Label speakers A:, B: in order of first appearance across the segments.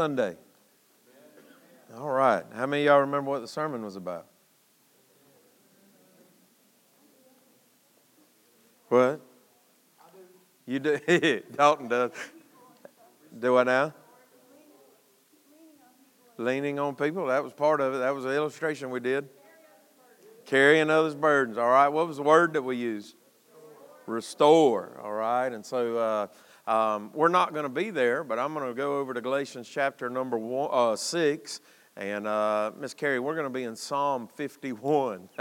A: Sunday. All right. How many of y'all remember what the sermon was about? What? You do. Dalton does. Do I now? Leaning on people. That was part of it. That was an illustration we did. Carrying others' burdens. All right. What was the word that we used? Restore. All right. And so. Uh, um, we're not going to be there, but I'm going to go over to Galatians chapter number one, uh, 6. And uh, Miss Carrie, we're going to be in Psalm 51.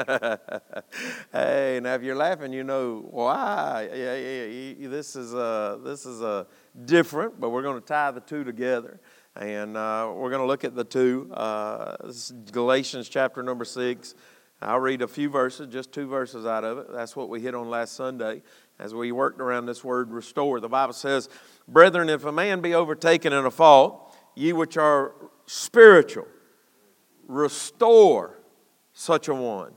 A: hey, now if you're laughing, you know why. Yeah, yeah, yeah. This is uh, this is uh, different, but we're going to tie the two together, and uh, we're going to look at the two. Uh, Galatians chapter number six. I'll read a few verses, just two verses out of it. That's what we hit on last Sunday as we worked around this word restore. The Bible says, Brethren, if a man be overtaken in a fault, ye which are spiritual, restore such a one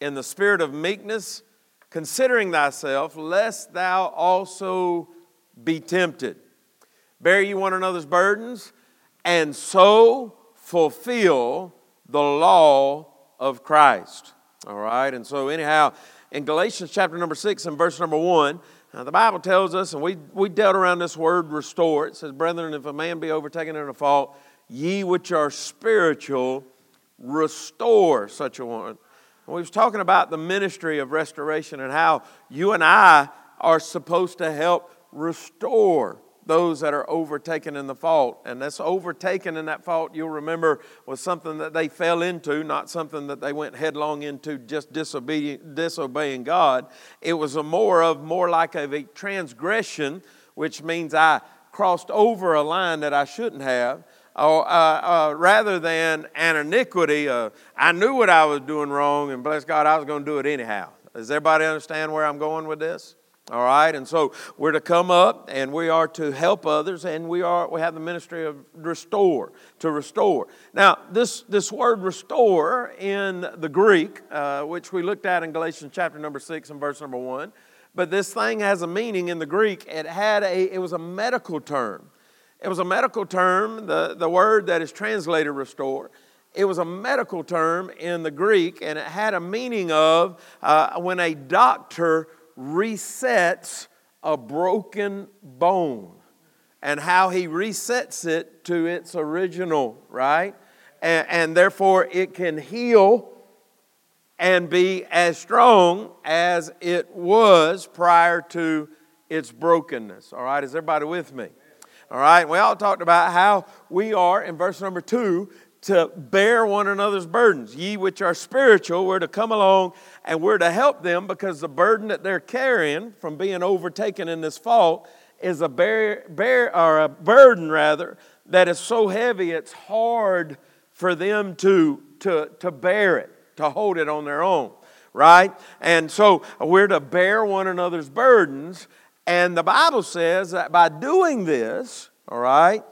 A: in the spirit of meekness, considering thyself, lest thou also be tempted. Bear ye one another's burdens, and so fulfill the law of Christ. All right, and so, anyhow, in Galatians chapter number 6 and verse number 1, now the Bible tells us, and we, we dealt around this word restore. It says, Brethren, if a man be overtaken in a fault, ye which are spiritual, restore such a one. And we was talking about the ministry of restoration and how you and I are supposed to help restore those that are overtaken in the fault. And that's overtaken in that fault, you'll remember, was something that they fell into, not something that they went headlong into just disobeying, God. It was a more of, more like a transgression, which means I crossed over a line that I shouldn't have. Uh, uh, rather than an iniquity, uh, I knew what I was doing wrong, and bless God, I was going to do it anyhow. Does everybody understand where I'm going with this? All right, and so we're to come up and we are to help others, and we are we have the ministry of restore to restore. Now, this this word restore in the Greek, uh, which we looked at in Galatians chapter number six and verse number one, but this thing has a meaning in the Greek. It had a it was a medical term. It was a medical term. The the word that is translated restore. It was a medical term in the Greek, and it had a meaning of uh, when a doctor resets a broken bone and how he resets it to its original, right? And, and, therefore it can heal and be as strong as it was prior to its brokenness. All right, is everybody with me? All right, we all talked about how we are in verse number two to bear one another's burdens. Ye which are spiritual, we're to come along and we're to help them because the burden that they're carrying from being overtaken in this fault is a bear, bear or a burden rather that is so heavy it's hard for them to, to, to bear it, to hold it on their own, right? And so we're to bear one another's burdens. And the Bible says that by doing this, all right,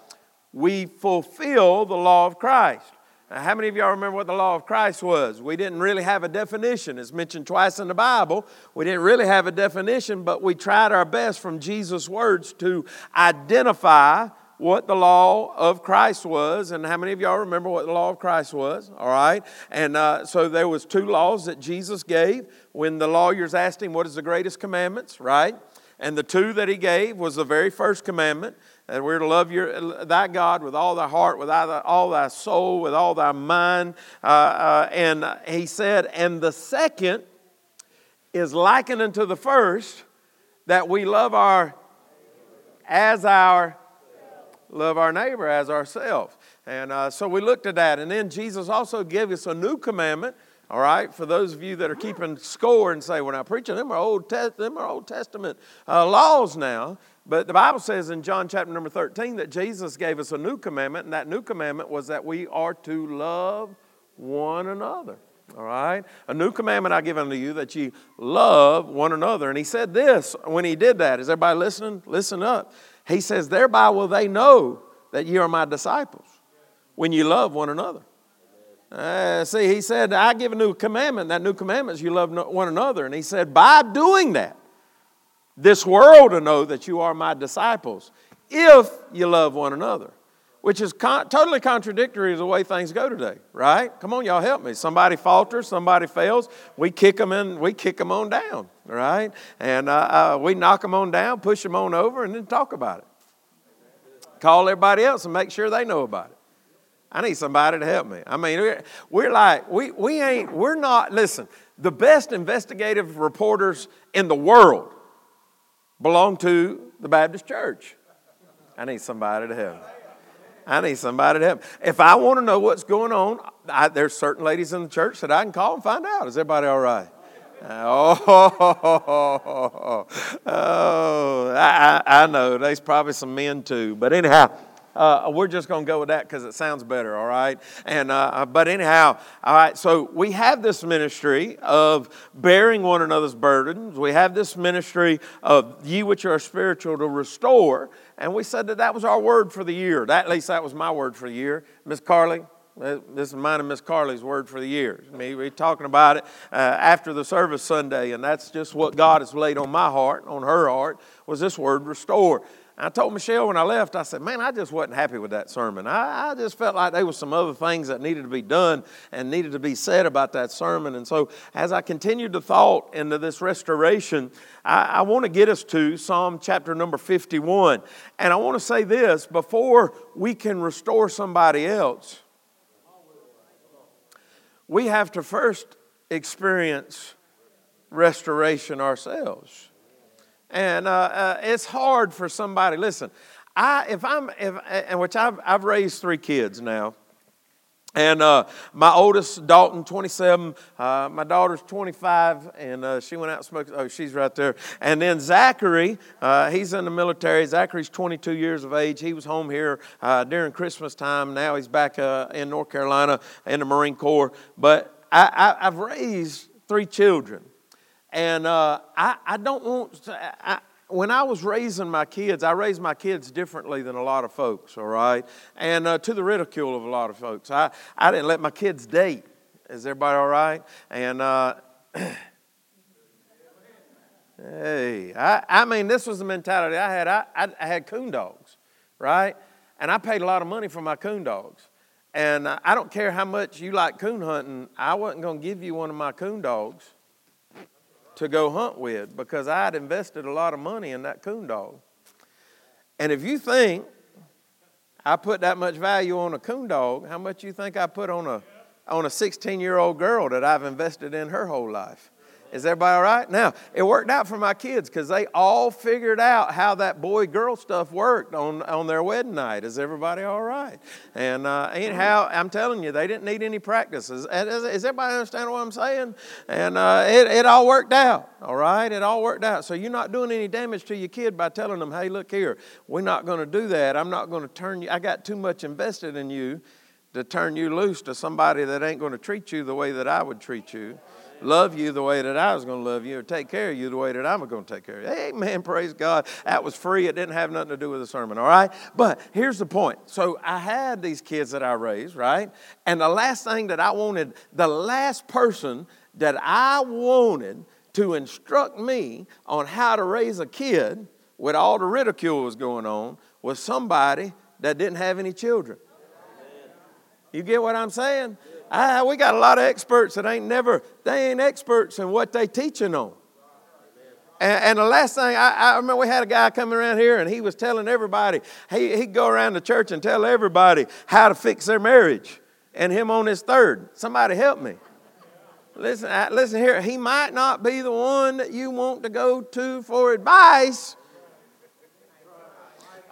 A: we fulfill the law of Christ. Now, how many of y'all remember what the law of Christ was? We didn't really have a definition. It's mentioned twice in the Bible. We didn't really have a definition, but we tried our best from Jesus' words to identify what the law of Christ was, and how many of y'all remember what the law of Christ was? All right, and uh, so there was two laws that Jesus gave when the lawyers asked him, "What is the greatest commandments?" Right, and the two that he gave was the very first commandment that we're to love your, thy God with all thy heart, with all thy soul, with all thy mind. Uh, uh, and he said, and the second is likened unto the first, that we love our as our love our neighbor as ourselves. And uh, so we looked at that. And then Jesus also gave us a new commandment. All right, for those of you that are keeping score and say, "When I preach them are Old, them are Old Testament uh, laws now." But the Bible says in John chapter number 13 that Jesus gave us a new commandment, and that new commandment was that we are to love one another. All right? A new commandment I give unto you that you love one another. And he said this when he did that. Is everybody listening? Listen up. He says, Thereby will they know that you are my disciples when you love one another. Uh, see, he said, I give a new commandment. That new commandment is you love one another. And he said, By doing that, this world to know that you are my disciples if you love one another. which is con- totally contradictory to the way things go today, right? Come on, y'all help me. Somebody falters, somebody fails, we kick them in, we kick them on down, right? And uh, uh, we knock them on down, push them on over, and then talk about it. Call everybody else and make sure they know about it. I need somebody to help me. I mean, we're, we're like, we, we ain't, we're not, listen, the best investigative reporters in the world belong to the Baptist church. I need somebody to help. I need somebody to help. If I want to know what's going on, I, there's certain ladies in the church that I can call and find out. Is everybody all right? Oh, oh, oh I, I know. There's probably some men too. But anyhow, uh, we're just going to go with that because it sounds better, all right? And uh, uh, but anyhow, all right. So we have this ministry of bearing one another's burdens. We have this ministry of ye which are spiritual to restore. And we said that that was our word for the year. At least that was my word for the year. Miss Carly, this is mine and Miss Carly's word for the year. Mean, we're talking about it uh, after the service Sunday, and that's just what God has laid on my heart, on her heart, was this word restore. I told Michelle when I left, I said, man, I just wasn't happy with that sermon. I, I, just felt like there was some other things that needed to be done and needed to be said about that sermon. And so as I continued the thought into this restoration, I, I want to get us to Psalm chapter number 51. And I want to say this, before we can restore somebody else, we have to first experience restoration ourselves. And uh, uh, it's hard for somebody. Listen, I if I'm if and which I've I've raised three kids now. And uh, my oldest, Dalton, 27. Uh, my daughter's 25, and uh, she went out and smoked. Oh, she's right there. And then Zachary, uh, he's in the military. Zachary's 22 years of age. He was home here uh, during Christmas time. Now he's back uh, in North Carolina in the Marine Corps. But I, I, I've raised three children. And uh, I, I don't want, to, I, when I was raising my kids, I raised my kids differently than a lot of folks, all right? And uh, to the ridicule of a lot of folks. I, I didn't let my kids date. Is everybody all right? And, uh, hey, I, I mean, this was the mentality I had. I, I, I had coon dogs, right? And I paid a lot of money for my coon dogs. And uh, I don't care how much you like coon hunting, I wasn't going to give you one of my coon dogs to go hunt with because I had invested a lot of money in that coon dog. And if you think I put that much value on a coon dog, how much you think I put on a on a 16 year old girl that I've invested in her whole life? Is everybody all right? Now, it worked out for my kids because they all figured out how that boy girl stuff worked on, on their wedding night. Is everybody all right? And uh, anyhow, I'm telling you, they didn't need any practices. Is, is everybody understand what I'm saying? And uh, it, it all worked out, all right? It all worked out. So you're not doing any damage to your kid by telling them, hey, look here, we're not going to do that. I'm not going to turn you, I got too much invested in you to turn you loose to somebody that ain't going to treat you the way that I would treat you love you the way that I was going to love you, or take care of you the way that I'm going to take care of you. Amen. Praise God. That was free. It didn't have nothing to do with the sermon, all right? But here's the point. So I had these kids that I raised, right? And the last thing that I wanted, the last person that I wanted to instruct me on how to raise a kid with all the ridicule was going on was somebody that didn't have any children. You get what I'm saying? Ah, we got a lot of experts that ain't never, they ain't experts in what they teaching on. And, and the last thing, I, I, remember we had a guy coming around here and he was telling everybody, he, he'd go around the church and tell everybody how to fix their marriage. And him on his third. Somebody help me. Listen, listen here. He might not be the one that you want to go to for advice,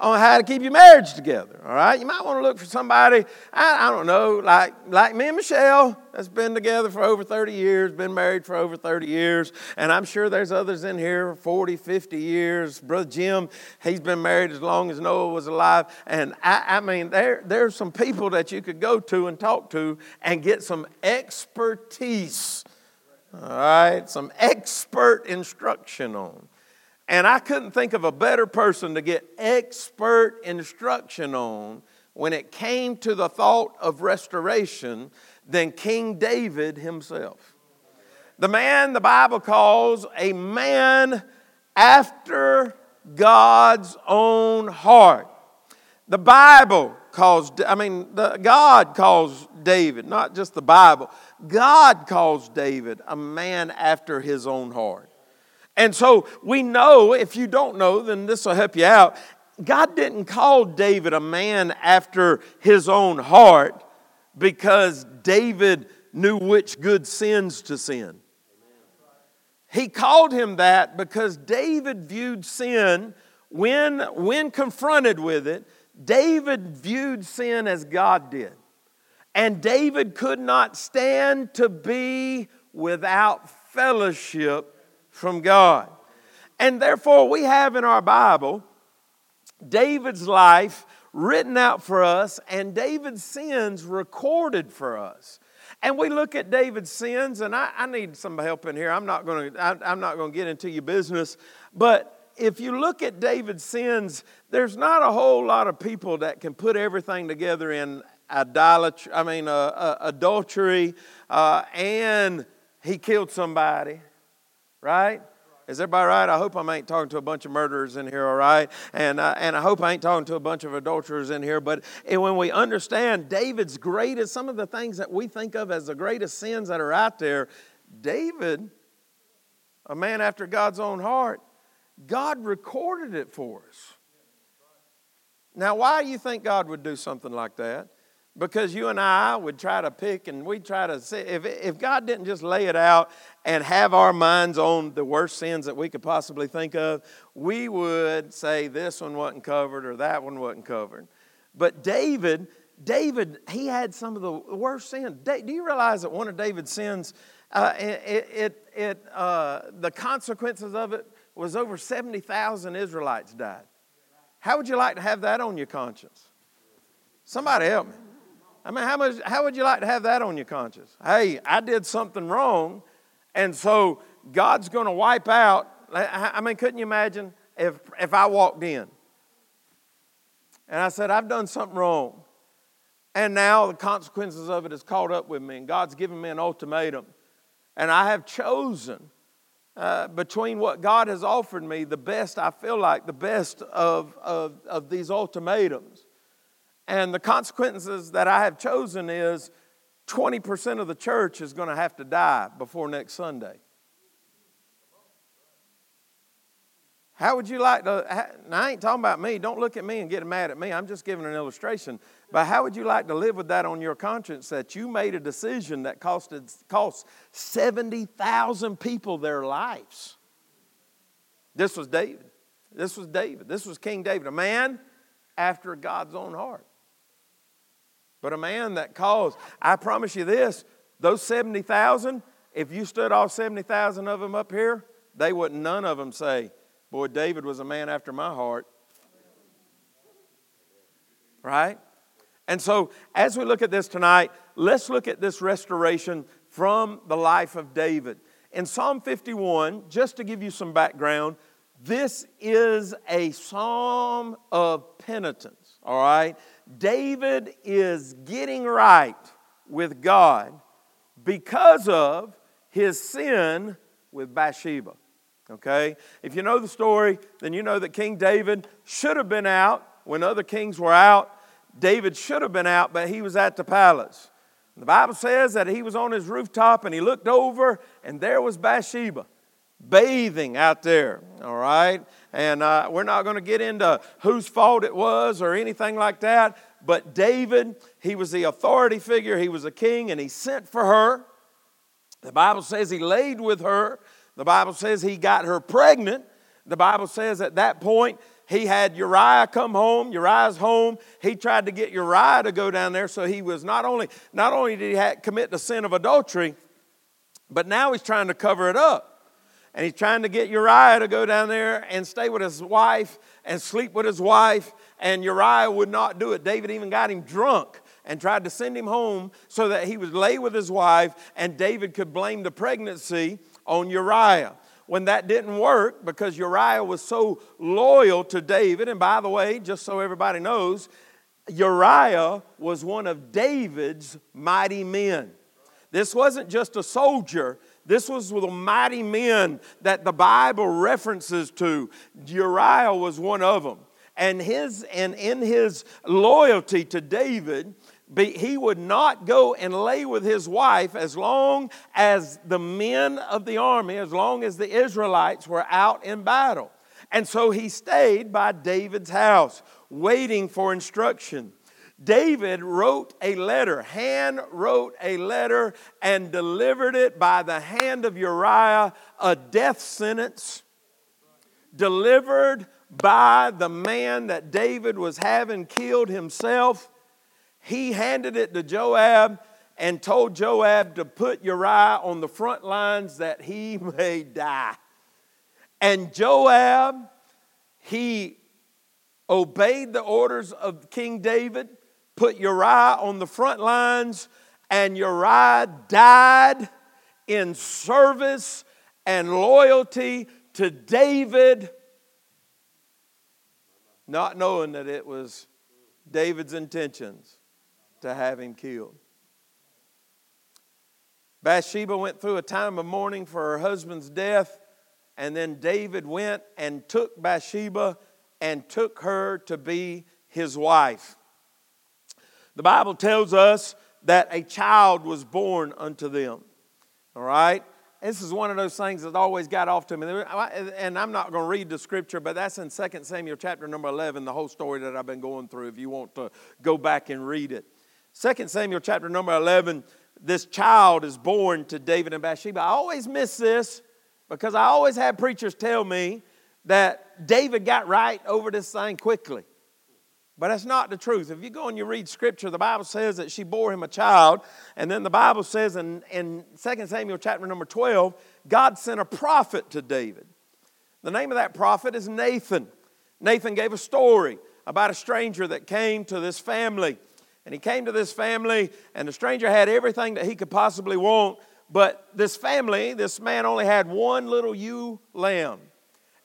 A: on how to keep your marriage together. All right, you might want to look for somebody. I, I, don't know, like like me and Michelle, that's been together for over 30 years, been married for over 30 years, and I'm sure there's others in here 40, 50 years. Brother Jim, he's been married as long as Noah was alive, and I, I mean, there there's some people that you could go to and talk to and get some expertise. All right, some expert instruction on. And I couldn't think of a better person to get expert instruction on when it came to the thought of restoration than King David himself. The man the Bible calls a man after God's own heart. The Bible calls, I mean, the, God calls David, not just the Bible. God calls David a man after his own heart. And so we know, if you don't know, then this will help you out. God didn't call David a man after his own heart because David knew which good sins to sin. He called him that because David viewed sin when, when confronted with it, David viewed sin as God did. And David could not stand to be without fellowship from God. And therefore, we have in our Bible David's life written out for us and David's sins recorded for us. And we look at David's sins, and I, I need some help in here. I'm not going to I'm not going to get into your business, but if you look at David's sins, there's not a whole lot of people that can put everything together in idolatry. I mean, uh, uh, adultery, uh, and he killed somebody, right? Is everybody right? I hope I ain't talking to a bunch of murderers in here, all right? And, uh, and I hope I ain't talking to a bunch of adulterers in here. But when we understand David's greatest, some of the things that we think of as the greatest sins that are out there, David, a man after God's own heart, God recorded it for us. Now, why do you think God would do something like that? Because you and I would try to pick and we'd try to see if, if God didn't just lay it out and have our minds on the worst sins that we could possibly think of, we would say this one wasn't covered or that one wasn't covered. But David, David, he had some of the worst sins. Do you realize that one of David's sins, uh, it, it, it uh, the consequences of it was over 70,000 Israelites died? How would you like to have that on your conscience? Somebody help me. I mean, how, much, how would you like to have that on your conscience? Hey, I did something wrong, and so God's going to wipe out. I mean, couldn't you imagine if, if I walked in and I said, I've done something wrong, and now the consequences of it has caught up with me, and God's given me an ultimatum, and I have chosen uh, between what God has offered me, the best I feel like, the best of, of, of these ultimatums. And the consequences that I have chosen is 20% of the church is going to have to die before next Sunday. How would you like to? I ain't talking about me. Don't look at me and get mad at me. I'm just giving an illustration. But how would you like to live with that on your conscience that you made a decision that costed, cost 70,000 people their lives? This was David. This was David. This was King David, a man after God's own heart. But a man that caused, I promise you this, those 70,000, if you stood all 70,000 of them up here, they wouldn't none of them say, Boy, David was a man after my heart. Right? And so, as we look at this tonight, let's look at this restoration from the life of David. In Psalm 51, just to give you some background, this is a psalm of penitence, all right? David is getting right with God because of his sin with Bathsheba. Okay? If you know the story, then you know that King David should have been out when other kings were out. David should have been out, but he was at the palace. The Bible says that he was on his rooftop and he looked over, and there was Bathsheba bathing out there, all right? And uh, we're not going to get into whose fault it was or anything like that, but David, he was the authority figure, he was a king, and he sent for her. The Bible says he laid with her. The Bible says he got her pregnant. The Bible says at that point he had Uriah come home. Uriah's home. He tried to get Uriah to go down there, so he was not only not only did he commit the sin of adultery, but now he's trying to cover it up. And he's trying to get Uriah to go down there and stay with his wife and sleep with his wife. And Uriah would not do it. David even got him drunk and tried to send him home so that he would lay with his wife and David could blame the pregnancy on Uriah. When that didn't work, because Uriah was so loyal to David, and by the way, just so everybody knows, Uriah was one of David's mighty men. This wasn't just a soldier, this was with the mighty men that the Bible references to. Uriah was one of them. and his and in his loyalty to David, he would not go and lay with his wife as long as the men of the army, as long as the Israelites were out in battle. And so he stayed by David's house, waiting for instruction. David wrote a letter, hand wrote a letter, and delivered it by the hand of Uriah, a death sentence delivered by the man that David was having killed himself. He handed it to Joab and told Joab to put Uriah on the front lines that he may die. And Joab, he obeyed the orders of King David, put Uriah on the front lines, and Uriah died in service and loyalty to David, not knowing that it was David's intentions to have him killed. Bathsheba went through a time of mourning for her husband's death, and then David went and took Bathsheba and took her to be his wife. The Bible tells us that a child was born unto them. All right? This is one of those things that always got off to me. And I'm not going to read the scripture, but that's in 2 Samuel chapter number 11, the whole story that I've been going through, if you want to go back and read it. 2 Samuel chapter number 11, this child is born to David and Bathsheba. I always miss this because I always had preachers tell me that David got right over this thing quickly. But that's not the truth. If you go and you read scripture, the Bible says that she bore him a child. And then the Bible says in, in 2 Samuel chapter number 12, God sent a prophet to David. The name of that prophet is Nathan. Nathan gave a story about a stranger that came to this family. And he came to this family, and the stranger had everything that he could possibly want. But this family, this man only had one little ewe lamb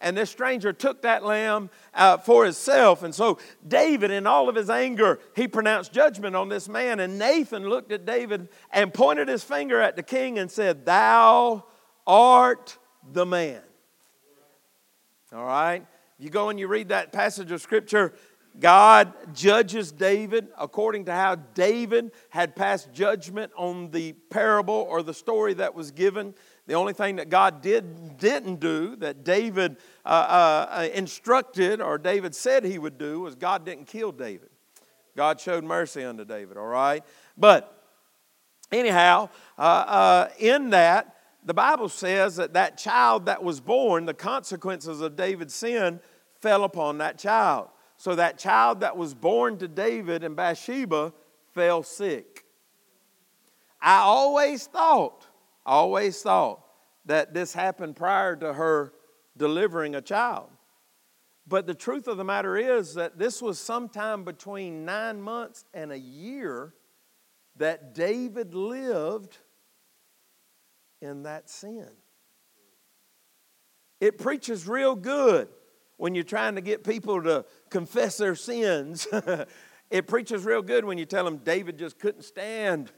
A: and this stranger took that lamb uh, for himself. And so, David, in all of his anger, he pronounced judgment on this man. And Nathan looked at David and pointed his finger at the king and said, Thou art the man. All right? You go and you read that passage of scripture. God judges David according to how David had passed judgment on the parable or the story that was given. The only thing that God did, didn't do, that David uh, uh, uh, instructed or David said he would do, was God didn't kill David. God showed mercy unto David, all right? But anyhow, uh, uh, in that, the Bible says that that child that was born, the consequences of David's sin fell upon that child. So that child that was born to David and Bathsheba fell sick. I always thought Always thought that this happened prior to her delivering a child. But the truth of the matter is that this was sometime between nine months and a year that David lived in that sin. It preaches real good when you're trying to get people to confess their sins. it preaches real good when you tell them David just couldn't stand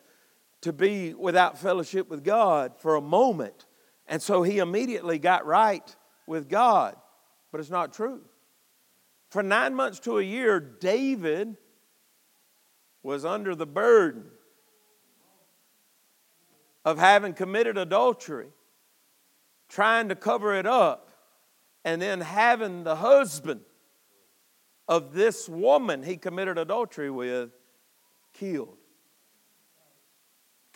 A: to be without fellowship with God for a moment. And so he immediately got right with God. But it's not true. For nine months to a year, David was under the burden of having committed adultery, trying to cover it up, and then having the husband of this woman he committed adultery with killed.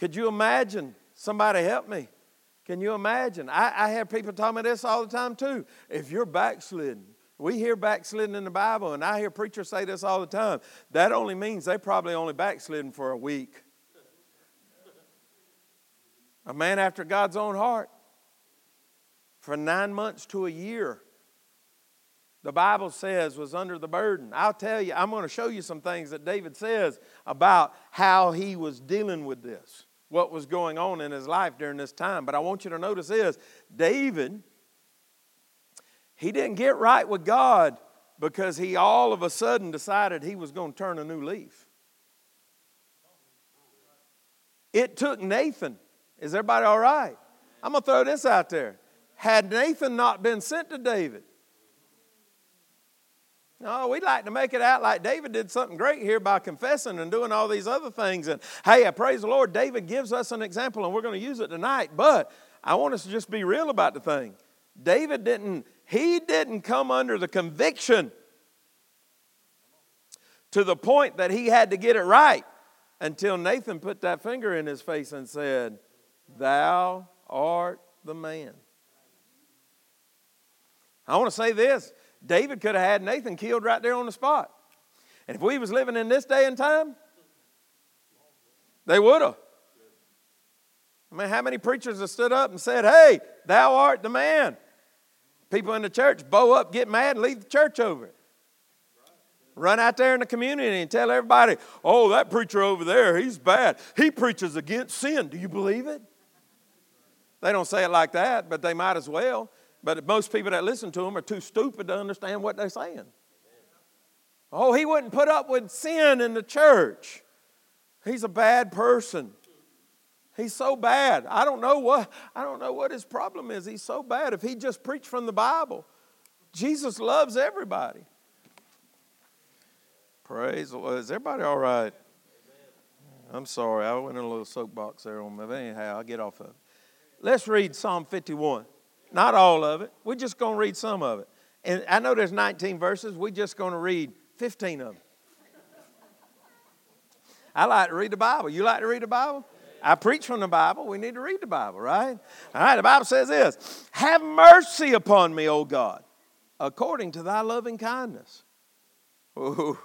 A: Could you imagine? Somebody help me. Can you imagine? I, I have people tell me this all the time too. If you're backslidden, we hear backslidden in the Bible, and I hear preachers say this all the time. That only means they probably only backslidden for a week. A man after God's own heart for nine months to a year the Bible says was under the burden. I'll tell you, I'm going to show you some things that David says about how he was dealing with this what was going on in his life during this time. But I want you to notice this David, he didn't get right with God because he all of a sudden decided he was going to turn a new leaf. It took Nathan. Is everybody all right? I'm going to throw this out there. Had Nathan not been sent to David, No, we like to make it out like David did something great here by confessing and doing all these other things. And hey, I praise the Lord, David gives us an example and we're going to use it tonight. But I want us to just be real about the thing. David didn't, he didn't come under the conviction to the point that he had to get it right until Nathan put that finger in his face and said, Thou art the man. I want to say this David could have had Nathan killed right there on the spot. And if we was living in this day and time, they would have. I mean, how many preachers have stood up and said, Hey, thou art the man? People in the church bow up, get mad, and leave the church over it. Run out there in the community and tell everybody, oh, that preacher over there, he's bad. He preaches against sin. Do you believe it? They don't say it like that, but they might as well. But most people that listen to them are too stupid to understand what they're saying. Oh, he wouldn't put up with sin in the church. He's a bad person. He's so bad. I don't know what I don't know what his problem is. He's so bad. If he just preached from the Bible, Jesus loves everybody. Praise the Lord. Is everybody all right? I'm sorry. I went in a little soapbox there on me. But anyhow, I'll get off of it. Let's read Psalm 51. Not all of it. We're just going to read some of it. And I know there's 19 verses. We're just going to read 15 of them. I like to read the Bible. You like to read the Bible? I preach from the Bible. We need to read the Bible, right? All right, the Bible says this Have mercy upon me, O God, according to thy loving kindness. Ooh,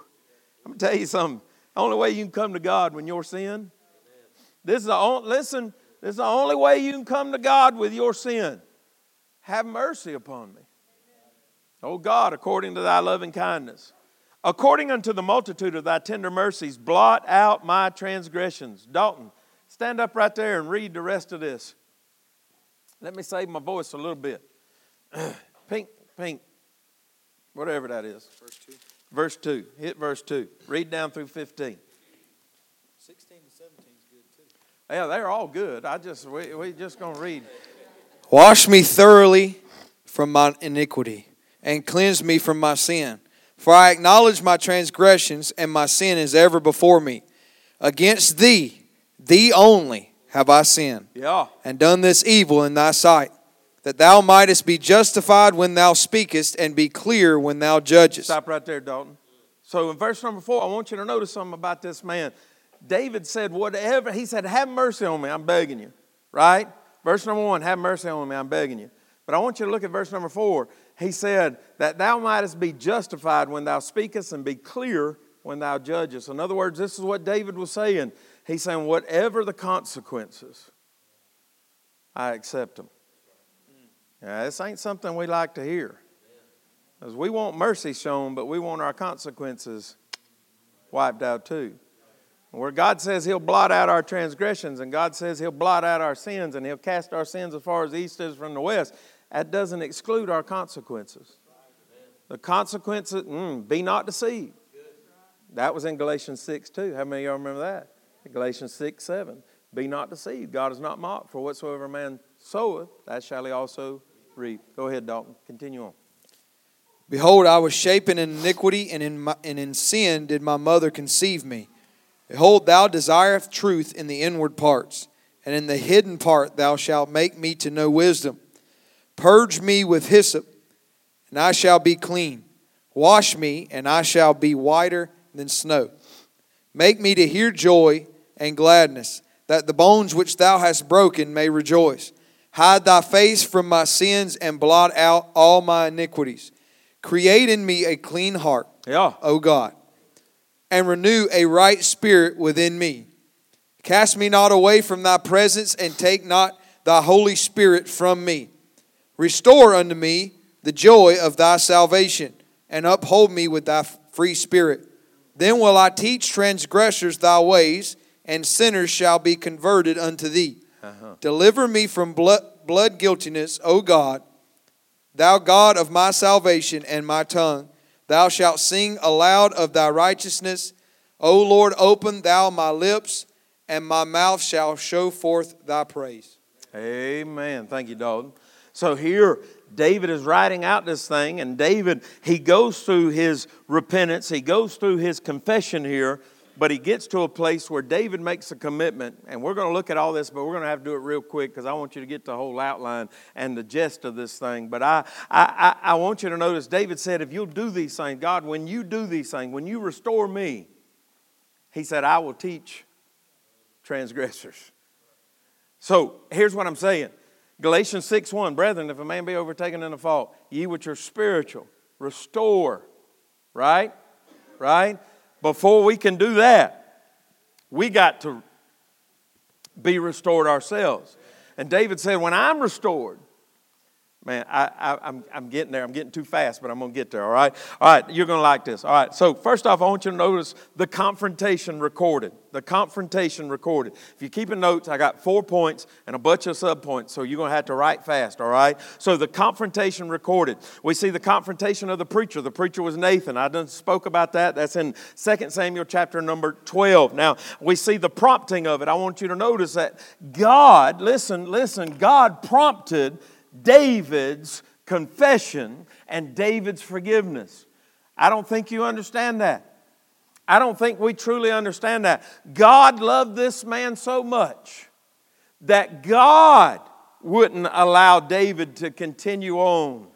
A: I'm going to tell you something. The only way you can come to God when you're sin, this is the only, listen, this is the only way you can come to God with your sin. Have mercy upon me. O God, according to thy loving kindness. According unto the multitude of thy tender mercies, blot out my transgressions. Dalton, stand up right there and read the rest of this. Let me save my voice a little bit. pink, pink, whatever that is.
B: Verse 2.
A: Verse 2. Hit verse 2. Read down through 15.
B: 16 to 17 is good too.
A: Yeah, they're all good. I just we we just gonna read.
B: Wash me thoroughly from my iniquity and cleanse me from my sin. For I acknowledge my transgressions, and my sin is ever before me. Against thee, thee only, have I sinned,
A: Yeah.
B: and done this evil in thy sight, that thou mightest be justified when thou speakest, and be clear when thou judgest.
A: Stop right there, Dalton. So in verse number four, I want you to notice something about this man. David said, Whatever, he said, Have mercy on me, I'm begging you. Right? Verse number one, have mercy on me, I'm begging you. But I want you to look at verse number four. He said, That thou mightest be justified when thou speakest and be clear when thou judgest. In other words, this is what David was saying. He's saying, Whatever the consequences, I accept them. Now, this ain't something we like to hear. Because we want mercy shown, but we want our consequences wiped out too. Where God says He'll blot out our transgressions, and God says He'll blot out our sins, and He'll cast our sins as far as east is from the west, that doesn't exclude our consequences. The consequences, mm, be not deceived. That was in Galatians 6 too. How many of y'all remember that? Galatians 6 7. Be not deceived. God is not mocked, for whatsoever man soweth, that shall he also reap. Go ahead, Dalton. Continue on.
B: Behold, I was shapen in iniquity, and in, my, and in sin did my mother conceive me. Behold, thou desirest truth in the inward parts, and in the hidden part thou shalt make me to know wisdom. Purge me with hyssop, and I shall be clean. Wash me, and I shall be whiter than snow. Make me to hear joy and gladness, that the bones which thou hast broken may rejoice. Hide thy face from my sins, and blot out all my iniquities. Create in me a clean heart,
A: Yeah.
B: O God, and renew a right spirit within me. Cast me not away from thy presence, and take not thy Holy Spirit from me. Restore unto me the joy of thy salvation, and uphold me with thy free spirit. Then will I teach transgressors thy ways, and sinners shall be converted unto thee. Uh-huh. Deliver me from blood, blood guiltiness, O God, thou God of my salvation and my tongue. Thou shalt sing aloud of thy righteousness. O Lord, open thou my lips, and my mouth shall show forth thy praise.
A: Amen. Thank you, Dalton. So here, David is writing out this thing, and David, he goes through his repentance, he goes through his confession here, but he gets to a place where David makes a commitment, and we're going to look at all this, but we're going to have to do it real quick because I want you to get the whole outline and the gist of this thing. But I, I, I, want you to notice David said, If you'll do these things, God, when you do these things, when you restore me, he said, I will teach transgressors. So here's what I'm saying Galatians 6 1 Brethren, if a man be overtaken in a fault, ye which are spiritual, restore. Right? Right? Before we can do that, we got to be restored ourselves. And David said, When I'm restored, Man, I, I, I'm, I'm getting there. I'm getting too fast, but I'm going to get there, all right? All right, you're going to like this. All right, so first off, I want you to notice the confrontation recorded. The confrontation recorded. If you're keeping notes, I got four points and a bunch of subpoints, so you're going to have to write fast, all right? So the confrontation recorded. We see the confrontation of the preacher. The preacher was Nathan. I done spoke about that. That's in 2 Samuel chapter number 12. Now, we see the prompting of it. I want you to notice that God, listen, listen, God prompted David's confession and David's forgiveness. I don't think you understand that. I don't think we truly understand that. God loved this man so much that God wouldn't allow David to continue on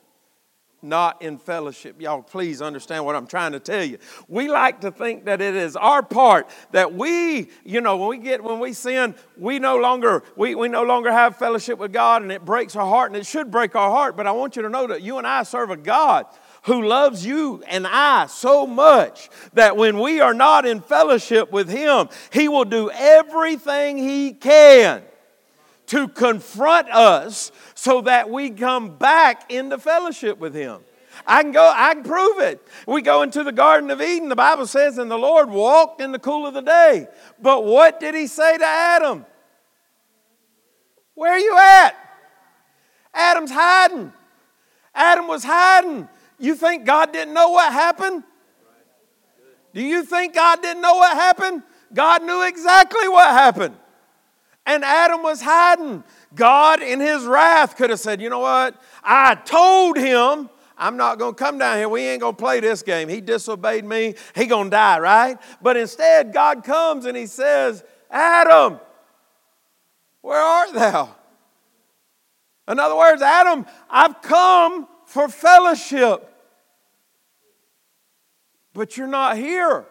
A: not in fellowship. Y'all, please understand what I'm trying to tell you. We like to think that it is our part that we, you know, when we get when we sin, we no longer we, we no longer have fellowship with God, and it breaks our heart, and it should break our heart. But I want you to know that you and I serve a God who loves you and I so much that when we are not in fellowship with Him, He will do everything He can to confront us so that we come back into fellowship with Him. I can go, I can prove it. We go into the Garden of Eden, the Bible says, and the Lord walked in the cool of the day. But what did He say to Adam? Where are you at? Adam's hiding. Adam was hiding. You think God didn't know what happened? Do you think God didn't know what happened? God knew exactly what happened and Adam was hiding. God, in his wrath, could have said, You know what? I told him I'm not going to come down here. We ain't going to play this game. He disobeyed me. He going to die, right? But instead, God comes and he says, Adam, where art thou? In other words, Adam, I've come for fellowship, but you're not here.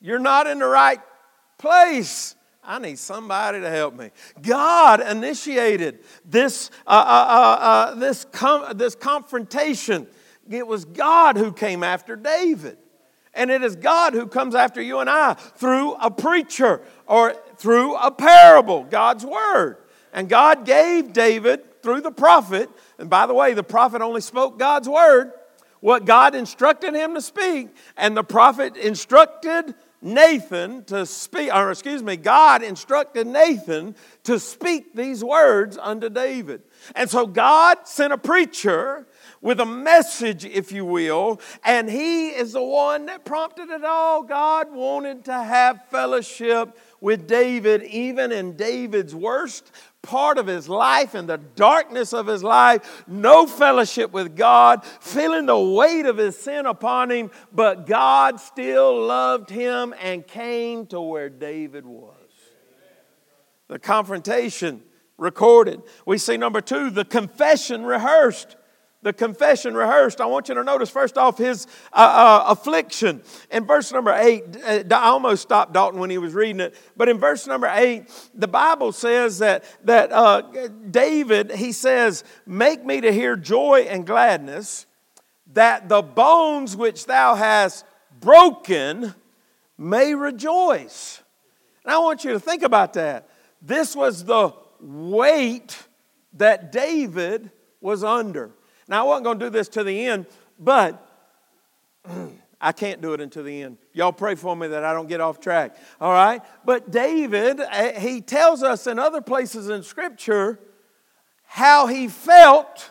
A: You're not in the right place. I need somebody to help me. God initiated this, uh, uh, uh, uh, this, com- this confrontation. It was God who came after David. And it is God who comes after you and I through a preacher or through a parable, God's word. And God gave David through the prophet, and by the way, the prophet only spoke God's word, what God instructed him to speak, and the prophet instructed Nathan to speak, or excuse me, God instructed Nathan to speak these words unto David. And so God sent a preacher with a message, if you will, and he is the one that prompted it all. God wanted to have fellowship with David, even in David's worst part of his life, in the darkness of his life, no fellowship with God, feeling the weight of his sin upon him, but God still loved him and came to where David was. The confrontation recorded. We see number two, the confession rehearsed the confession rehearsed, I want you to notice first off his uh, uh, affliction. In verse number eight, uh, I almost stopped Dalton when he was reading it, but in verse number eight, the Bible says that, that uh, David, he says, Make me to hear joy and gladness, that the bones which thou hast broken may rejoice. And I want you to think about that. This was the weight that David was under. Now, I wasn't going to do this to the end, but I can't do it until the end. Y'all pray for me that I don't get off track. All right? But David, eh, he tells us in other places in Scripture how he felt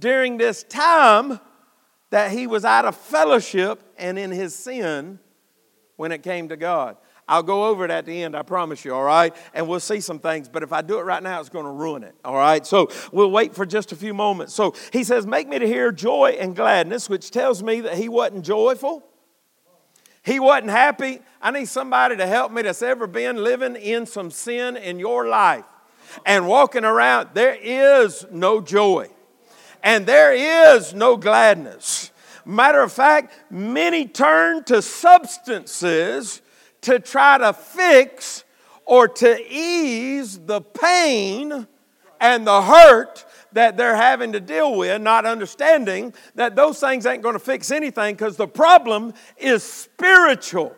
A: during this time that he was out of fellowship and in his sin when it came to God. I'll go over it at the end, I promise you, all right? And we'll see some things, but if I do it right now, it's going to ruin it, all right? So we'll wait for just a few moments. So he says, Make me to hear joy and gladness, which tells me that he wasn't joyful. He wasn't happy. I need somebody to help me that's ever been living in some sin in your life and walking around. There is no joy and there is no gladness. Matter of fact, many turn to substances to try to fix or to ease the pain and the hurt that they're having to deal with, not understanding that those things ain't going to fix anything because the problem is spiritual.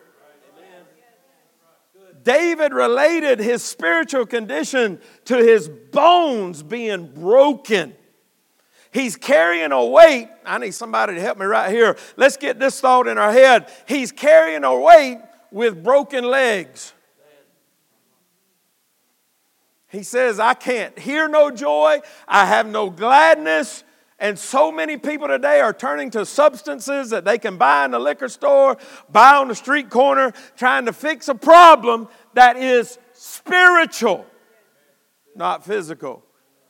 A: David related his spiritual condition to his bones being broken. He's carrying a weight. I need somebody to help me right here. Let's get this thought in our head. He's carrying a weight with broken legs. He says, I can't hear no joy, I have no gladness. And so many people today are turning to substances that they can buy in the liquor store, buy on the street corner, trying to fix a problem that is spiritual, not physical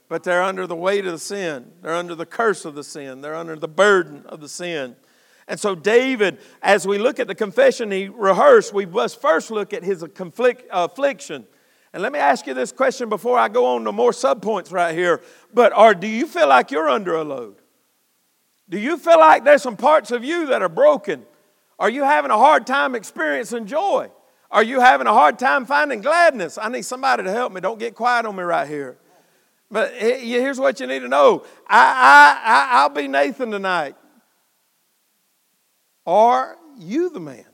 A: but they're under the weight of the sin. They're under the curse of the sin. They're under the burden of the sin. And so, David, as we look at the confession he rehearsed, we must first look at his affliction. And let me ask you this question before I go on to more subpoints right here. But are, do you feel like you're under a load? Do you feel like there's some parts of you that are broken? Are you having a hard time experiencing joy? Are you having a hard time finding gladness? I need somebody to help me. Don't get quiet on me right here. But eh, here's what you need to know I, I, I, I'll be Nathan tonight. Are you the man?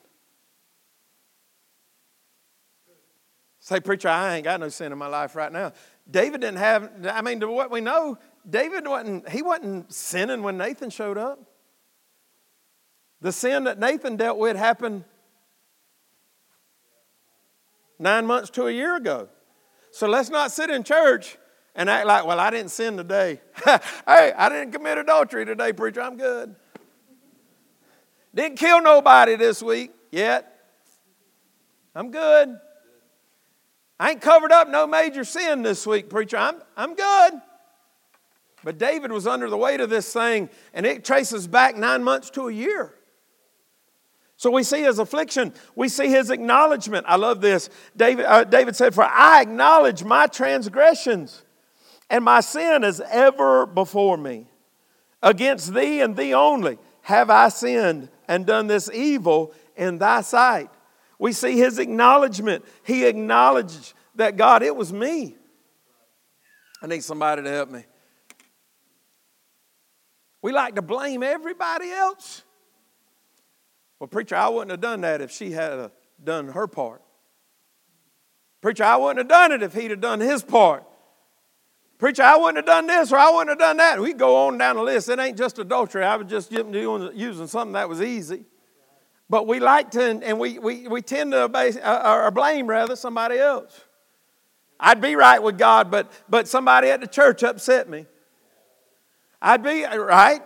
A: Say, preacher, I ain't got no sin in my life right now. David didn't have, I mean, to what we know, David wasn't, he wasn't sinning when Nathan showed up. The sin that Nathan dealt with happened nine months to a year ago. So let's not sit in church and act like, well, I didn't sin today. hey, I didn't commit adultery today, preacher. I'm good. Didn't kill nobody this week yet. I'm good. I ain't covered up no major sin this week, preacher. I'm, I'm good. But David was under the weight of this thing, and it traces back nine months to a year. So we see his affliction, we see his acknowledgement. I love this. David, uh, David said, For I acknowledge my transgressions and my sin is ever before me. Against thee and thee only have I sinned and done this evil in thy sight. We see his acknowledgement. He acknowledged that God, it was me. I need somebody to help me. We like to blame everybody else. Well, preacher, I wouldn't have done that if she had uh, done her part. Preacher, I wouldn't have done it if he'd have done his part. Preacher, I wouldn't have done this or I wouldn't have done that. We go on down the list. It ain't just adultery. I was just using something that was easy. But we like to, and we, we, we tend to obey, uh, or blame rather somebody else. I'd be right with God, but, but somebody at the church upset me. I'd be right.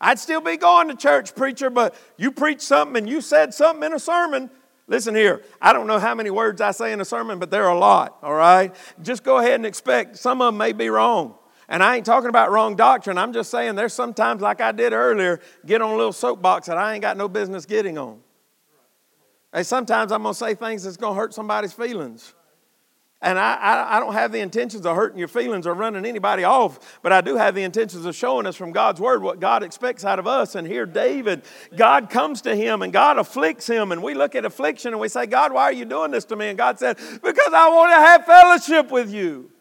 A: I'd still be going to church, preacher, but you preached something and you said something in a sermon Listen here, I don't know how many words I say in a sermon, but there are a lot, all right? Just go ahead and expect some of them may be wrong. And I ain't talking about wrong doctrine. I'm just saying there's sometimes, like I did earlier, get on a little soapbox that I ain't got no business getting on. And sometimes I'm going to say things that's going to hurt somebody's feelings. And I, I, I, don't have the intentions of hurting your feelings or running anybody off, but I do have the intentions of showing us from God's word what God expects out of us. And here, David, God comes to him and God afflicts him. And we look at affliction and we say, God, why are you doing this to me? And God said, Because I want to have fellowship with you.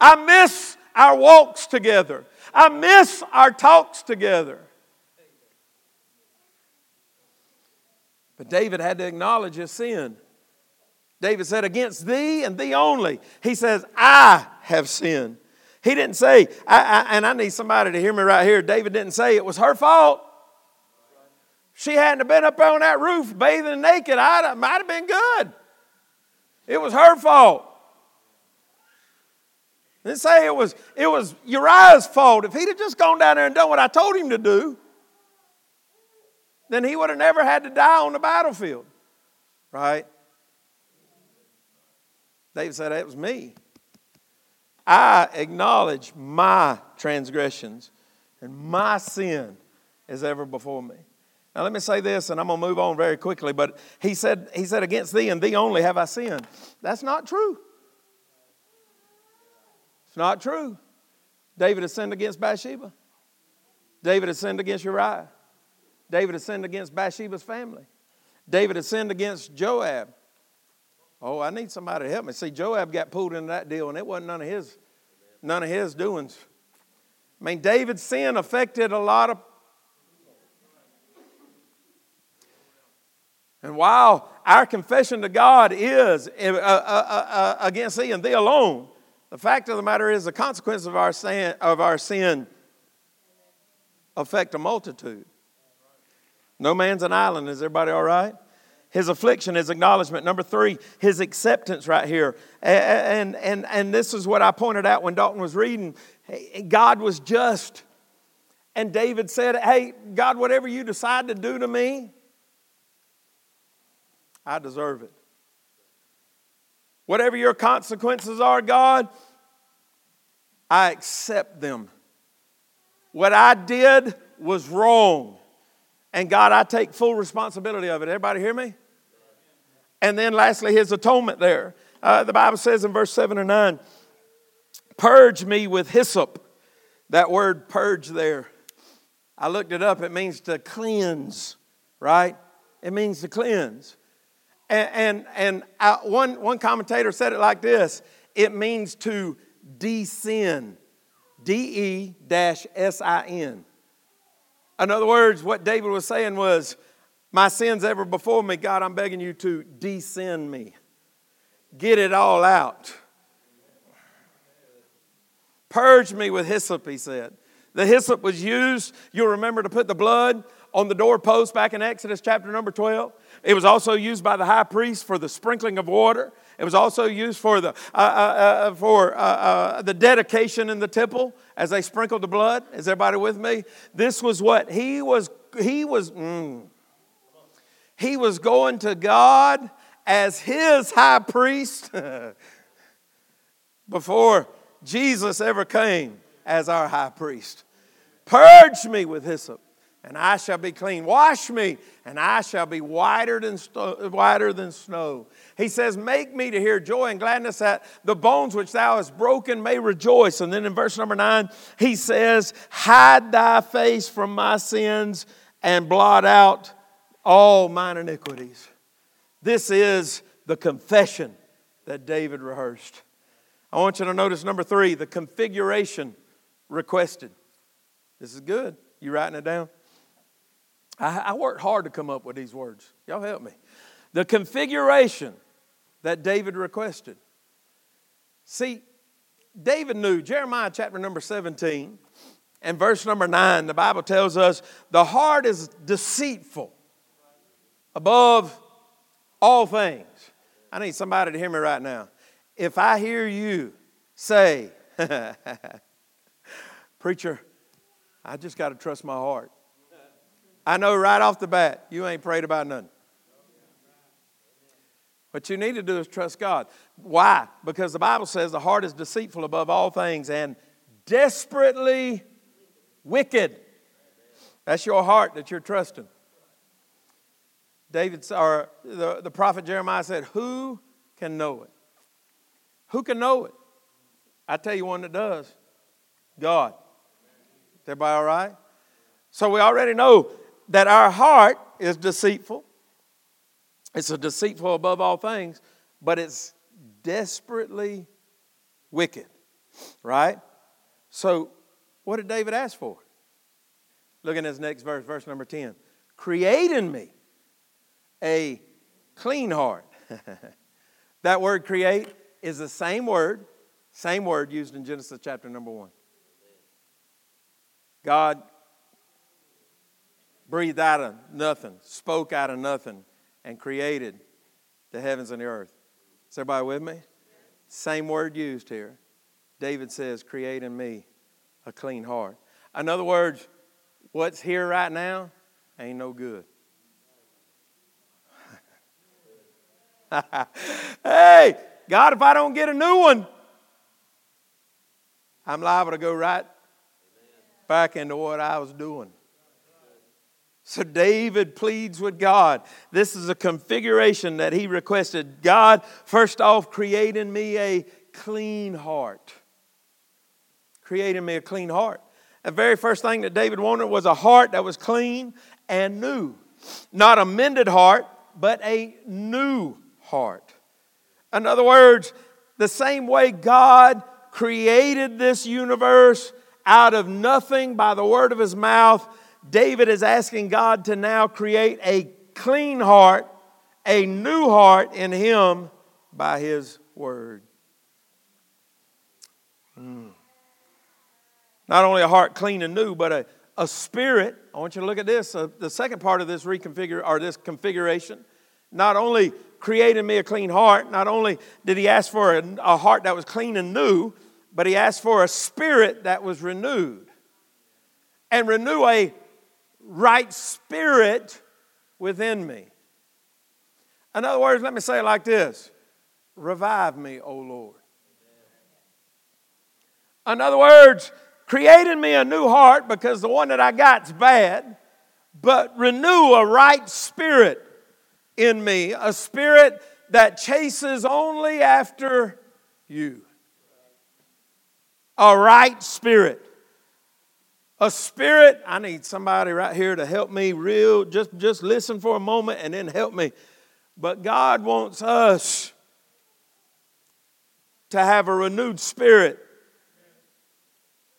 A: I miss our walks together, I miss our talks together. But David had to acknowledge his sin. David said, Against thee and thee only. He says, I have sinned. He didn't say, I, I, and I need somebody to hear me right here. David didn't say it was her fault. She hadn't been up on that roof bathing naked. I might have been good. It was her fault. Didn't say it was, it was Uriah's fault. If he'd have just gone down there and done what I told him to do, then he would have never had to die on the battlefield. Right? David said, That was me. I acknowledge my transgressions and my sin is ever before me. Now let me say this, and I'm gonna move on very quickly, but he said, he said, Against thee and thee only have I sinned. That's not true. It's not true. David has sinned against Bathsheba. David has sinned against Uriah. David has sinned against Bathsheba's family. David has sinned against Joab. Oh, I need somebody to help me. See, Joab got pulled into that deal, and it wasn't none of his, none of his doings. I mean, David's sin affected a lot of. And while our confession to God is uh, uh, uh, against thee and thee alone, the fact of the matter is the consequences of our sin, of our sin affect a multitude. No man's an island. Is everybody all right? His affliction, his acknowledgement. Number three, his acceptance right here. And, and, and this is what I pointed out when Dalton was reading. God was just. And David said, Hey, God, whatever you decide to do to me, I deserve it. Whatever your consequences are, God, I accept them. What I did was wrong. And God, I take full responsibility of it. Everybody hear me? And then lastly, his atonement there. Uh, the Bible says in verse 7 and 9, Purge me with hyssop. That word purge there, I looked it up. It means to cleanse, right? It means to cleanse. And, and, and I, one, one commentator said it like this it means to desin. D E S I N. In other words, what David was saying was, My sins ever before me, God, I'm begging you to desin me. Get it all out. Purge me with hyssop, he said. The hyssop was used, you'll remember, to put the blood on the doorpost back in Exodus chapter number 12. It was also used by the high priest for the sprinkling of water. It was also used for the, uh, uh, uh, for, uh, uh, the dedication in the temple as they sprinkled the blood. Is everybody with me? This was what he was, he was, mm, he was going to God as his high priest before Jesus ever came as our high priest. Purge me with hyssop and I shall be clean. Wash me, and I shall be whiter than, whiter than snow. He says, Make me to hear joy and gladness that the bones which thou hast broken may rejoice. And then in verse number nine, he says, Hide thy face from my sins and blot out all mine iniquities. This is the confession that David rehearsed. I want you to notice number three, the configuration requested. This is good. You writing it down? I, I worked hard to come up with these words. Y'all help me. The configuration that David requested. See, David knew, Jeremiah chapter number 17 and verse number 9, the Bible tells us the heart is deceitful above all things. I need somebody to hear me right now. If I hear you say, Preacher, I just got to trust my heart. I know right off the bat, you ain't prayed about nothing. What you need to do is trust God. Why? Because the Bible says the heart is deceitful above all things and desperately wicked. That's your heart that you're trusting. David, or the, the prophet Jeremiah said, Who can know it? Who can know it? I tell you one that does God. Is everybody all right? So we already know that our heart is deceitful. It's a deceitful above all things, but it's desperately wicked, right? So, what did David ask for? Look at his next verse, verse number 10. Create in me a clean heart. that word create is the same word, same word used in Genesis chapter number 1. God breathed out of nothing, spoke out of nothing, and created the heavens and the earth. Is everybody with me? Same word used here. David says, Create in me a clean heart. In other words, what's here right now ain't no good. hey, God, if I don't get a new one, I'm liable to go right back into what I was doing. So David pleads with God. This is a configuration that he requested. God, first off, create in me a clean heart. Create in me a clean heart. The very first thing that David wanted was a heart that was clean and new. Not a mended heart, but a new heart. In other words, the same way God created this universe out of nothing by the word of his mouth, David is asking God to now create a clean heart, a new heart in him by his word. Mm. Not only a heart clean and new, but a, a spirit. I want you to look at this. Uh, the second part of this reconfigure or this configuration. Not only created me a clean heart, not only did he ask for a, a heart that was clean and new, but he asked for a spirit that was renewed. And renew a right spirit within me. In other words, let me say it like this Revive me, O Lord. In other words, create in me a new heart because the one that I got's bad, but renew a right spirit in me, a spirit that chases only after you. A right spirit. A spirit, I need somebody right here to help me real, just, just listen for a moment and then help me. But God wants us to have a renewed spirit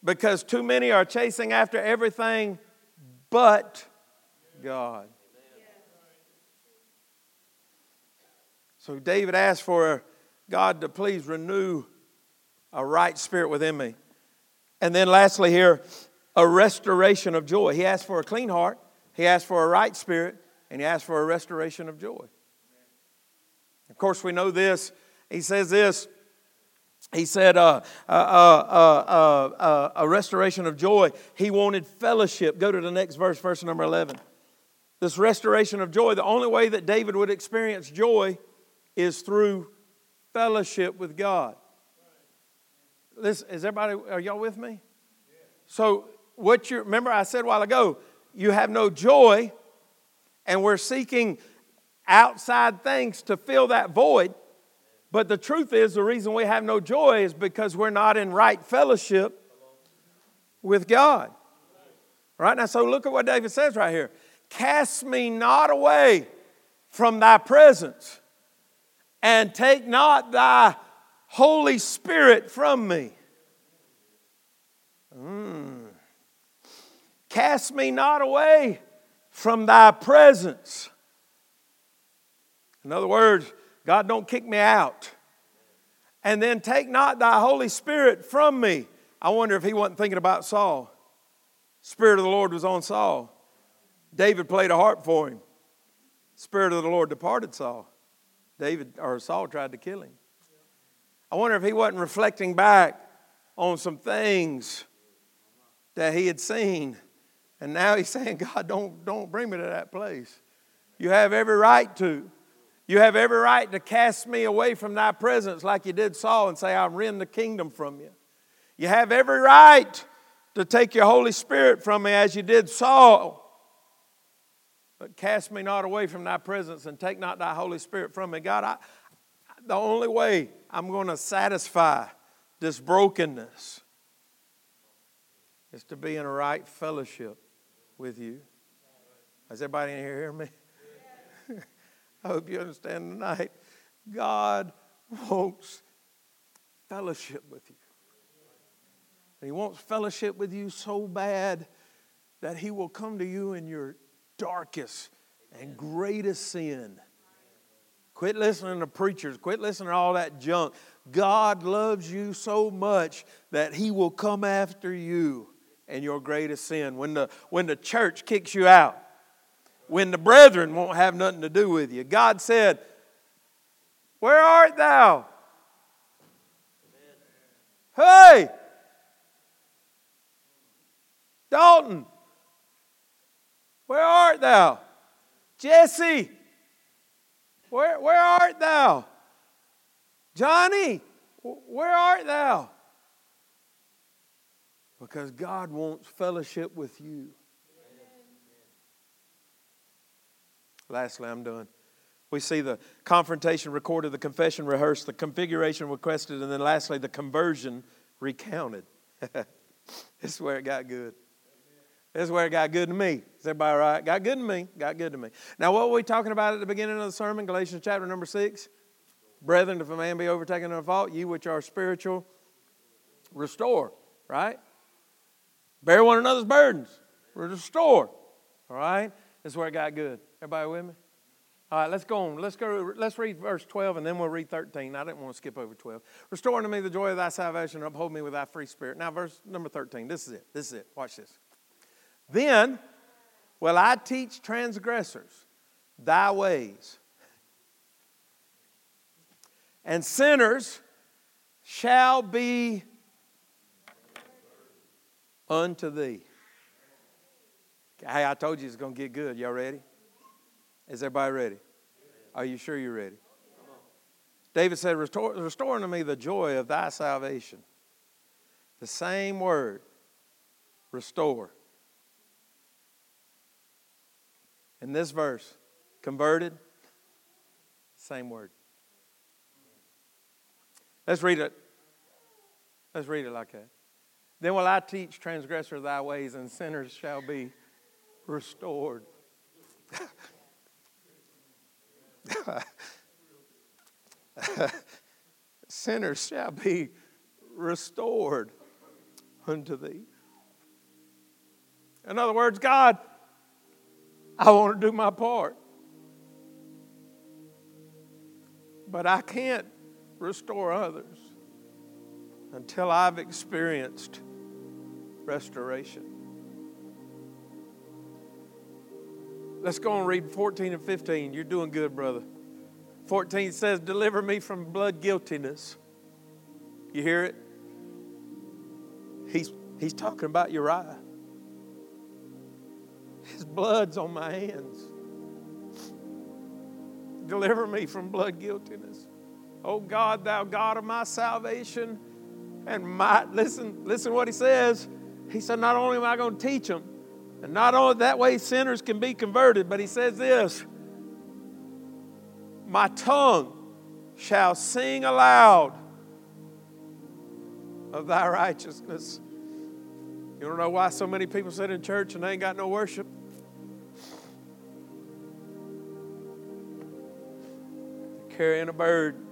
A: because too many are chasing after everything but God. So David asked for God to please renew a right spirit within me. And then lastly, here, a restoration of joy. He asked for a clean heart, he asked for a right spirit, and he asked for a restoration of joy. Of course, we know this. He says this. He said, uh, uh, uh, a restoration of joy. He wanted fellowship. Go to the next verse, verse number 11. This restoration of joy, the only way that David would experience joy is through fellowship with God. This, is everybody, are y'all with me? So what you remember I said a while ago, you have no joy, and we're seeking outside things to fill that void. But the truth is, the reason we have no joy is because we're not in right fellowship with God. Right now, so look at what David says right here Cast me not away from thy presence, and take not thy Holy Spirit from me. Mm. Cast me not away from thy presence. In other words, God, don't kick me out. And then take not thy Holy Spirit from me. I wonder if he wasn't thinking about Saul. Spirit of the Lord was on Saul. David played a harp for him. Spirit of the Lord departed Saul. David or Saul tried to kill him. I wonder if he wasn't reflecting back on some things that he had seen and now he's saying, God, don't, don't bring me to that place. You have every right to. You have every right to cast me away from thy presence like you did Saul and say, I'll rend the kingdom from you. You have every right to take your Holy Spirit from me as you did Saul. But cast me not away from thy presence and take not thy Holy Spirit from me. God, I, the only way I'm going to satisfy this brokenness is to be in a right fellowship with you. Is everybody in here hearing me? I hope you understand tonight. God wants fellowship with you. And He wants fellowship with you so bad that He will come to you in your darkest and greatest sin. Quit listening to preachers. Quit listening to all that junk. God loves you so much that He will come after you and your greatest sin. When the, when the church kicks you out, when the brethren won't have nothing to do with you. God said, Where art thou? Hey! Dalton, where art thou? Jesse, Where, where art thou? Johnny, where art thou? Because God wants fellowship with you. Lastly, I'm done. We see the confrontation recorded, the confession rehearsed, the configuration requested, and then lastly, the conversion recounted. this is where it got good. This is where it got good to me. Is everybody right? Got good to me. Got good to me. Now, what were we talking about at the beginning of the sermon? Galatians chapter number six. Brethren, if a man be overtaken in a fault, you which are spiritual, restore, right? Bear one another's burdens, restore, all right? This is where it got good. Everybody with me? All right, let's go on. Let's go. Let's read verse 12 and then we'll read 13. I didn't want to skip over 12. Restore unto me the joy of thy salvation and uphold me with thy free spirit. Now, verse number 13. This is it. This is it. Watch this. Then will I teach transgressors thy ways, and sinners shall be unto thee. Hey, I told you it's going to get good. Y'all ready? Is everybody ready? Are you sure you're ready? David said, Restore, restore unto me the joy of thy salvation. The same word, restore. In this verse, converted, same word. Let's read it. Let's read it like that. Then will I teach transgressor thy ways, and sinners shall be restored. sinners shall be restored unto thee. In other words, God, I want to do my part. But I can't restore others until I've experienced restoration. Let's go and read 14 and 15. You're doing good, brother. 14 says, Deliver me from blood guiltiness. You hear it? He's, he's talking about Uriah. His blood's on my hands. Deliver me from blood guiltiness. Oh God, thou God of my salvation and my listen, listen what he says. He said, Not only am I going to teach them, and not only that way sinners can be converted, but he says this My tongue shall sing aloud of thy righteousness. You don't know why so many people sit in church and they ain't got no worship? carrying a burden.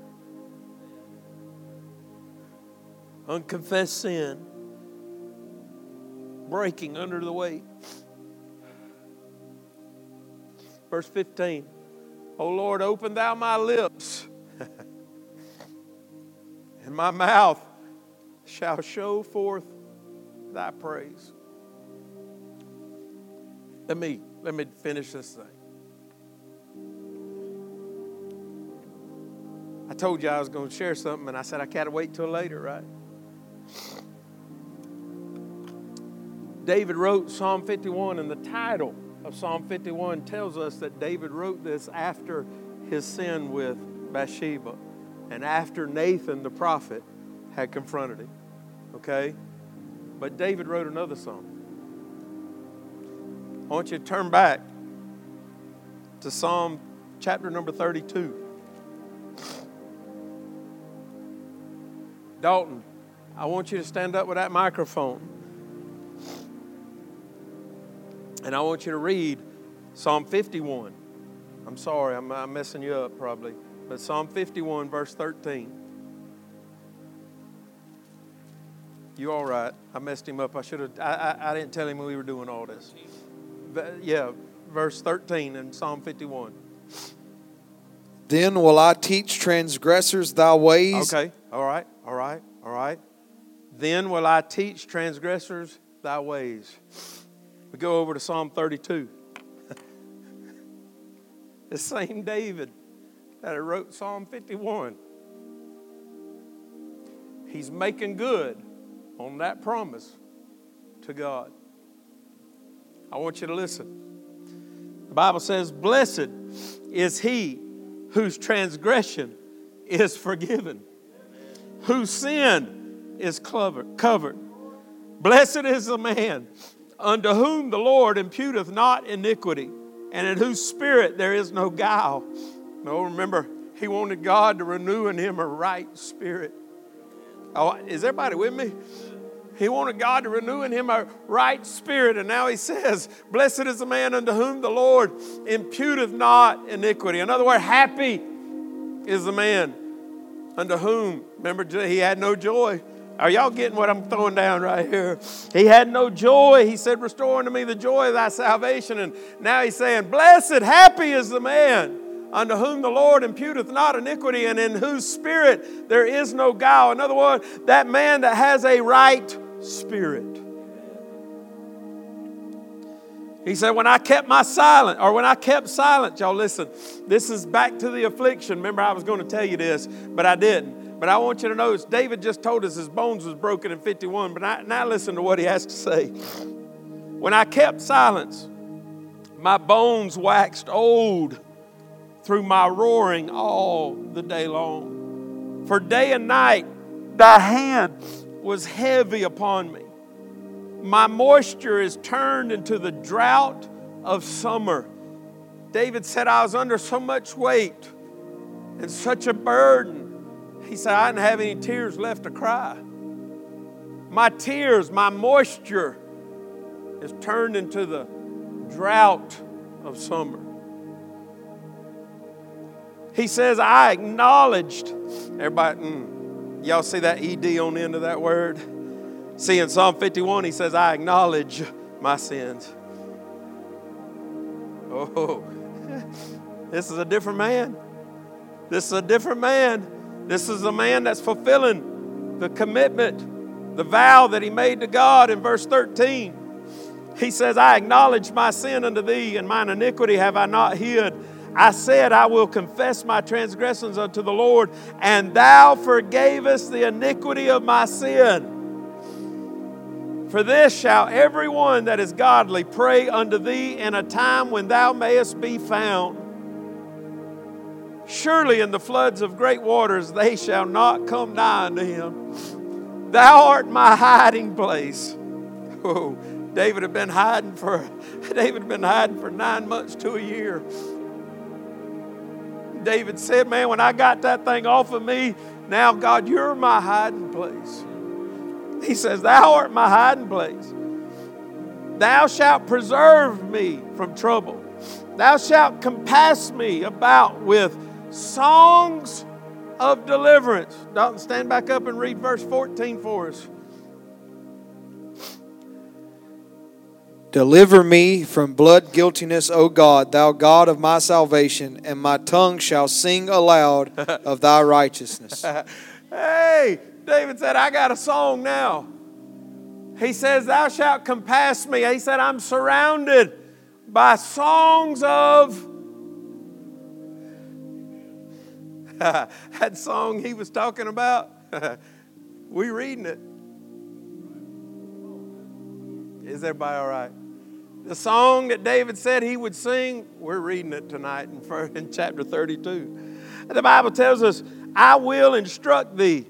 A: Unconfessed sin, breaking under the weight. Verse 15 O Lord, open thou my lips, and my mouth shall show forth thy praise. Let me let me finish this thing. I told you I was going to share something, and I said I can't wait till later, right? David wrote Psalm 51, and the title of Psalm 51 tells us that David wrote this after his sin with Bathsheba and after Nathan the prophet had confronted him. Okay? But David wrote another song. I want you to turn back to Psalm chapter number 32. Dalton, I want you to stand up with that microphone. And I want you to read Psalm 51. I'm sorry, I'm, I'm messing you up probably. But Psalm 51, verse 13. You all right? I messed him up. I should have. I, I, I, didn't tell him we were doing all this. But, yeah, verse 13 in Psalm 51.
B: Then will I teach transgressors thy ways.
A: Okay, all right, all right, all right. Then will I teach transgressors thy ways. We go over to Psalm 32. the same David that wrote Psalm 51. He's making good on that promise to God. I want you to listen. The Bible says, Blessed is he whose transgression is forgiven, whose sin is covered. Blessed is the man unto whom the Lord imputeth not iniquity, and in whose spirit there is no guile. No, remember, he wanted God to renew in him a right spirit. Oh, is everybody with me? He wanted God to renew in him a right spirit. And now he says, Blessed is the man unto whom the Lord imputeth not iniquity. In other words, happy is the man unto whom, remember, he had no joy. Are y'all getting what I'm throwing down right here? He had no joy. He said, Restore unto me the joy of thy salvation. And now he's saying, Blessed, happy is the man unto whom the Lord imputeth not iniquity, and in whose spirit there is no guile. In other words, that man that has a right spirit. He said, When I kept my silent, or when I kept silent, y'all listen, this is back to the affliction. Remember, I was going to tell you this, but I didn't. But I want you to notice, David just told us his bones was broken in 51, but I, now listen to what he has to say. When I kept silence, my bones waxed old through my roaring all the day long. For day and night, thy hand was heavy upon me. My moisture is turned into the drought of summer. David said, I was under so much weight and such a burden. He said, I didn't have any tears left to cry. My tears, my moisture is turned into the drought of summer. He says, I acknowledged. Everybody, mm, Y'all see that ED on the end of that word? See, in Psalm 51, he says, I acknowledge my sins. Oh, this is a different man. This is a different man. This is a man that's fulfilling the commitment, the vow that he made to God in verse 13. He says, I acknowledge my sin unto thee, and mine iniquity have I not hid. I said, I will confess my transgressions unto the Lord, and thou forgavest the iniquity of my sin. For this shall every one that is godly pray unto thee in a time when thou mayest be found. Surely in the floods of great waters they shall not come nigh unto him. Thou art my hiding place. Oh, David had been hiding for David had been hiding for nine months to a year. David said, Man, when I got that thing off of me, now, God, you're my hiding place. He says, Thou art my hiding place. Thou shalt preserve me from trouble. Thou shalt compass me about with songs of deliverance. Dalton, stand back up and read verse 14 for us.
B: Deliver me from blood guiltiness, O God, thou God of my salvation, and my tongue shall sing aloud of thy righteousness.
A: hey, David said, I got a song now. He says, Thou shalt compass me. He said, I'm surrounded by songs of. that song he was talking about, we reading it. Is everybody all right? The song that David said he would sing, we're reading it tonight in, in chapter 32. The Bible tells us, I will instruct thee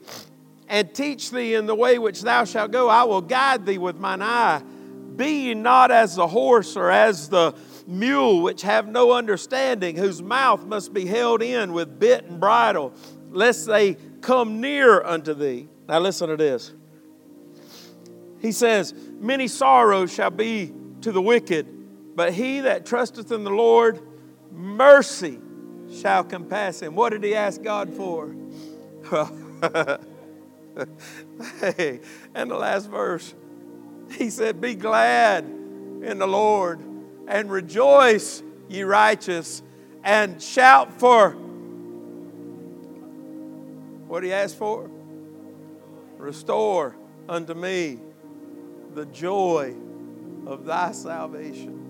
A: and teach thee in the way which thou shalt go. I will guide thee with mine eye. Be ye not as the horse or as the mule which have no understanding, whose mouth must be held in with bit and bridle, lest they come near unto thee. Now listen to this. He says, Many sorrows shall be to the wicked, but he that trusteth in the Lord, mercy shall compass him. What did he ask God for? hey, and the last verse, he said, Be glad in the Lord and rejoice, ye righteous, and shout for. What he ask for? Restore unto me the joy of thy salvation.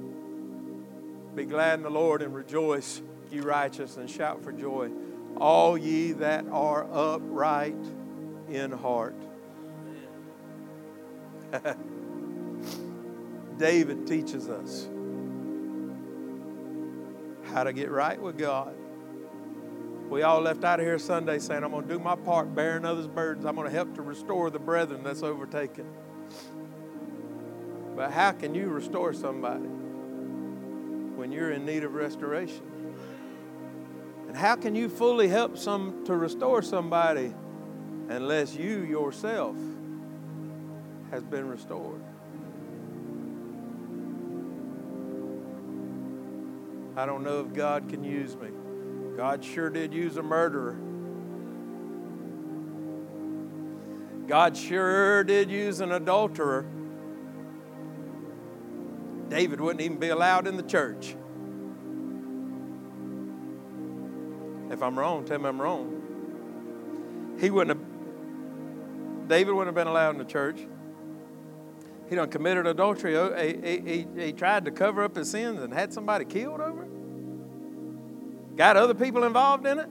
A: Be glad in the Lord and rejoice, ye righteous, and shout for joy, all ye that are upright in heart. David teaches us how to get right with God. We all left out of here Sunday saying, I'm going to do my part bearing others' burdens. I'm going to help to restore the brethren that's overtaken. But how can you restore somebody when you're in need of restoration? And how can you fully help some to restore somebody unless you yourself has been restored? I don't know if God can use me. God sure did use a murderer. God sure did use an adulterer. David wouldn't even be allowed in the church. If I'm wrong, tell me I'm wrong. He wouldn't David wouldn't have been allowed in the church. He done committed adultery. Oh, he, he, he, he tried to cover up his sins and had somebody killed over it. Got other people involved in it.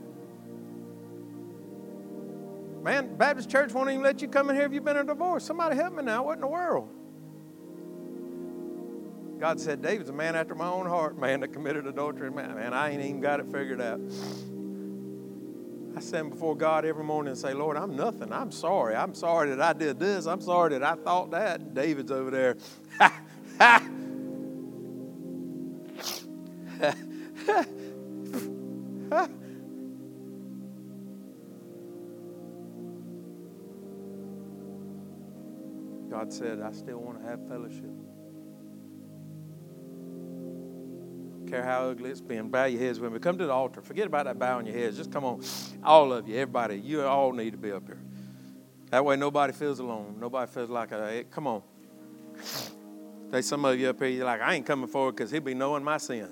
A: Man, Baptist church won't even let you come in here if you've been in a divorce. Somebody help me now. What in the world? God said, David's a man after my own heart, man that committed adultery. Man, man, I ain't even got it figured out. I stand before God every morning and say, Lord, I'm nothing. I'm sorry. I'm sorry that I did this. I'm sorry that I thought that. David's over there. God said, I still want to have fellowship. Care how ugly it's been. Bow your heads with me. Come to the altar. Forget about that bowing your heads. Just come on. All of you, everybody, you all need to be up here. That way nobody feels alone. Nobody feels like a, eh, come on. There's some of you up here, you're like, I ain't coming forward because he'll be knowing my sin.